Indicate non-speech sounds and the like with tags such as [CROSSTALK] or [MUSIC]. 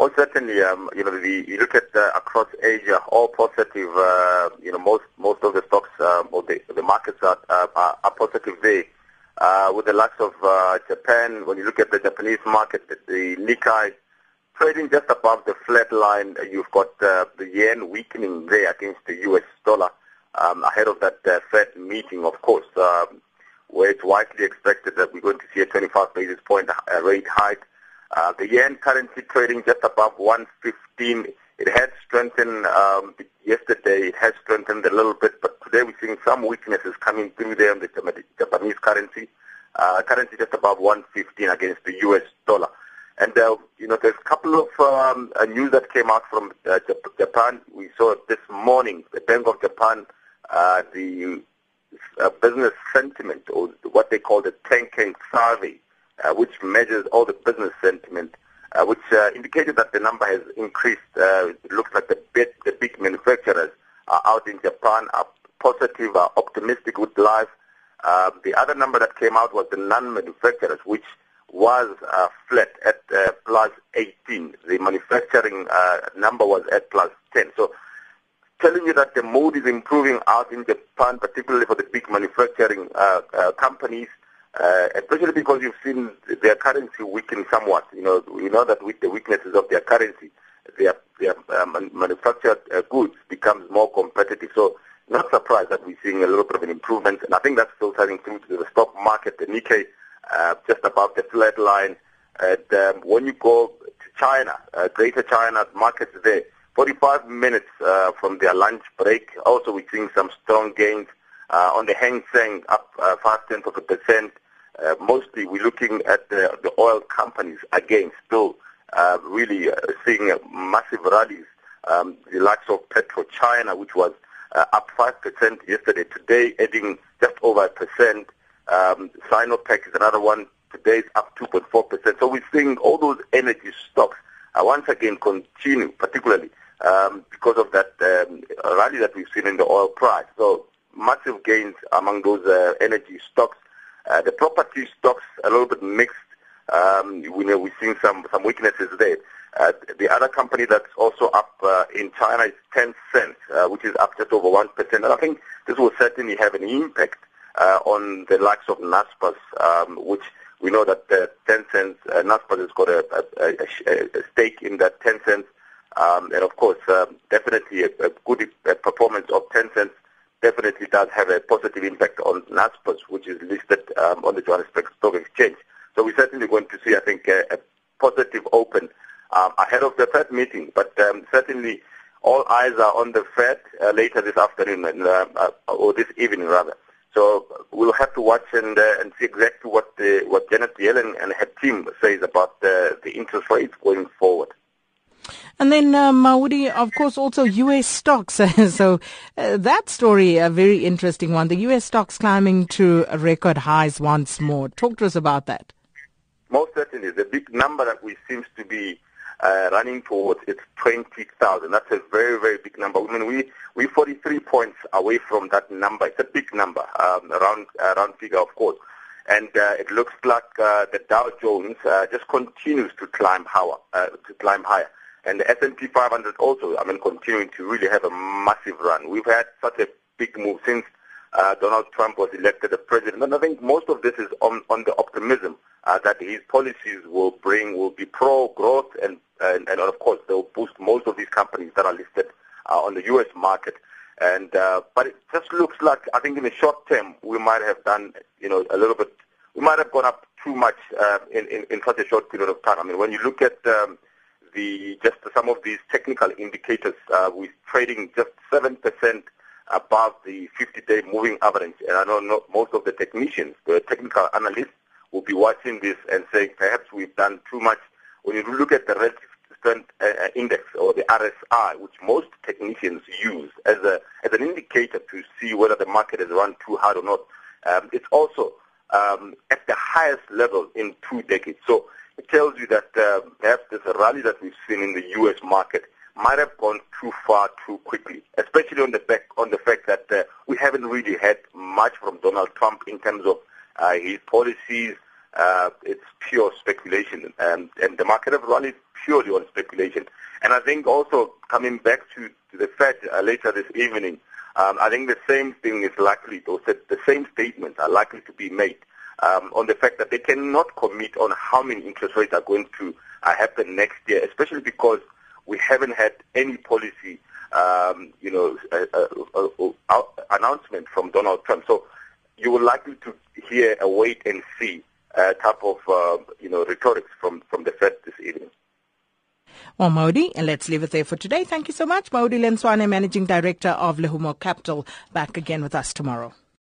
Well, certainly, um, you know, the, you look at uh, across Asia, all positive. Uh, you know, most most of the stocks um, or the, the markets are, uh, are, are positive there. Uh, with the likes of uh, Japan, when you look at the Japanese market, the Nikkei trading just above the flat line. You've got uh, the yen weakening there against the U.S. dollar um, ahead of that uh, Fed meeting, of course, um, where it's widely expected that we're going to see a 25 basis point uh, rate hike. Uh, the yen currently trading just above 115. It had strengthened um, yesterday. It has strengthened a little bit, but today we're seeing some weaknesses coming through there in the Japanese currency. Uh, currency just above 115 against the U.S. dollar. And, uh, you know, there's a couple of um, uh, news that came out from uh, Japan. We saw this morning, the Bank of Japan, uh, the uh, business sentiment, or what they call the Tankan survey, uh, which measures all the business sentiment, uh, which uh, indicated that the number has increased. Uh, it looks like the big, the big manufacturers are out in Japan are positive, are optimistic with life. Uh, the other number that came out was the non-manufacturers, which was uh, flat at plus 18. The manufacturing number was at plus 10. So telling you that the mood is improving out in Japan, particularly for the big manufacturing uh, uh, companies, uh, especially because you've seen their currency weaken somewhat. You know, we know that with the weaknesses of their currency, their, their uh, manufactured uh, goods becomes more competitive. So not surprised that we're seeing a little bit of an improvement, and I think that's filtering through to the stock market. The Nikkei uh, just above the flat line. And um, when you go to China, uh, Greater China markets there, 45 minutes uh, from their lunch break. Also, we're seeing some strong gains uh, on the Hang Seng, up uh, five tenths of a percent. Uh, mostly, we're looking at the, the oil companies again, still uh, really uh, seeing uh, massive rallies. Um, the likes of PetroChina, which was uh, up 5% yesterday, today adding just over a percent. Um, Sinopec is another one. Today is up 2.4%. So we're seeing all those energy stocks once again continue, particularly um, because of that um, rally that we've seen in the oil price. So massive gains among those uh, energy stocks. Uh, the property stocks a little bit mixed. Um, we know we're seeing some some weaknesses there. Uh, the other company that's also up uh, in China is Tencent, uh, which is up just over one percent. And I think this will certainly have an impact uh, on the likes of Naspers, um, which we know that uh, Tencent, uh, Naspers has got a, a, a, a stake in that Tencent. Um, and of course, um, definitely a, a good a performance of Tencent definitely does have a positive impact on Naspers, which is listed um, on the Johannesburg Stock Exchange. So we're certainly going to see, I think, a, a positive open um, ahead of the Fed meeting. But um, certainly all eyes are on the Fed uh, later this afternoon, and, uh, uh, or this evening rather. So we'll have to watch and uh, and see exactly what the, what Janet Yellen and her team says about the interest rates going forward. And then, uh, Maudi, of course, also U.S. stocks. [LAUGHS] so uh, that story, a very interesting one. The U.S. stocks climbing to record highs once more. Talk to us about that. Most certainly. The big number that we seems to be uh, running towards it's 20,000. That's a very, very big number. I mean, we, we're 43 points away from that number. It's a big number, um, around, around figure, of course. And uh, it looks like uh, the Dow Jones uh, just continues to climb higher, uh, to climb higher. And the S&P 500 also, I mean, continuing to really have a massive run. We've had such a big move since uh, Donald Trump was elected as president. And I think most of this is on, on the optimism uh, that his policies will bring, will be pro-growth, and, and, and of course they'll boost most of these companies that are listed uh, on the U.S. market. And uh, but it just looks like I think in the short term we might have done, you know, a little bit. We might have gone up too much uh, in, in in such a short period of time. I mean, when you look at um, the just some of these technical indicators, uh, we're trading just seven percent above the 50-day moving average. And I know most of the technicians, the technical analysts, will be watching this and saying perhaps we've done too much. When you look at the relative strength uh, uh index or the RSI, which most technicians use as a as an indicator to see whether the market has run too hard or not, um, it's also um, at the highest level in two decades. So it tells you that uh, perhaps this rally that we've seen in the U.S. market might have gone too far too quickly, especially on the back on the fact that uh, we haven't really had much from Donald Trump in terms of uh, his policies, uh, it's pure speculation, and, and the market have rallied purely on speculation. And I think also coming back to, to the Fed uh, later this evening, um, I think the same thing is likely, or the same statements are likely to be made um, on the fact that they cannot commit on how many interest rates are going to uh, happen next year, especially because we haven't had any policy, um, you know, uh, uh, uh, announcement from Donald Trump. So you will likely to hear a wait and see uh, type of, uh, you know, rhetoric from, from the Fed this evening. Well, Maudi, and let's leave it there for today. Thank you so much. Maudi Lentsoane, Managing Director of Lehumo Capital, back again with us tomorrow.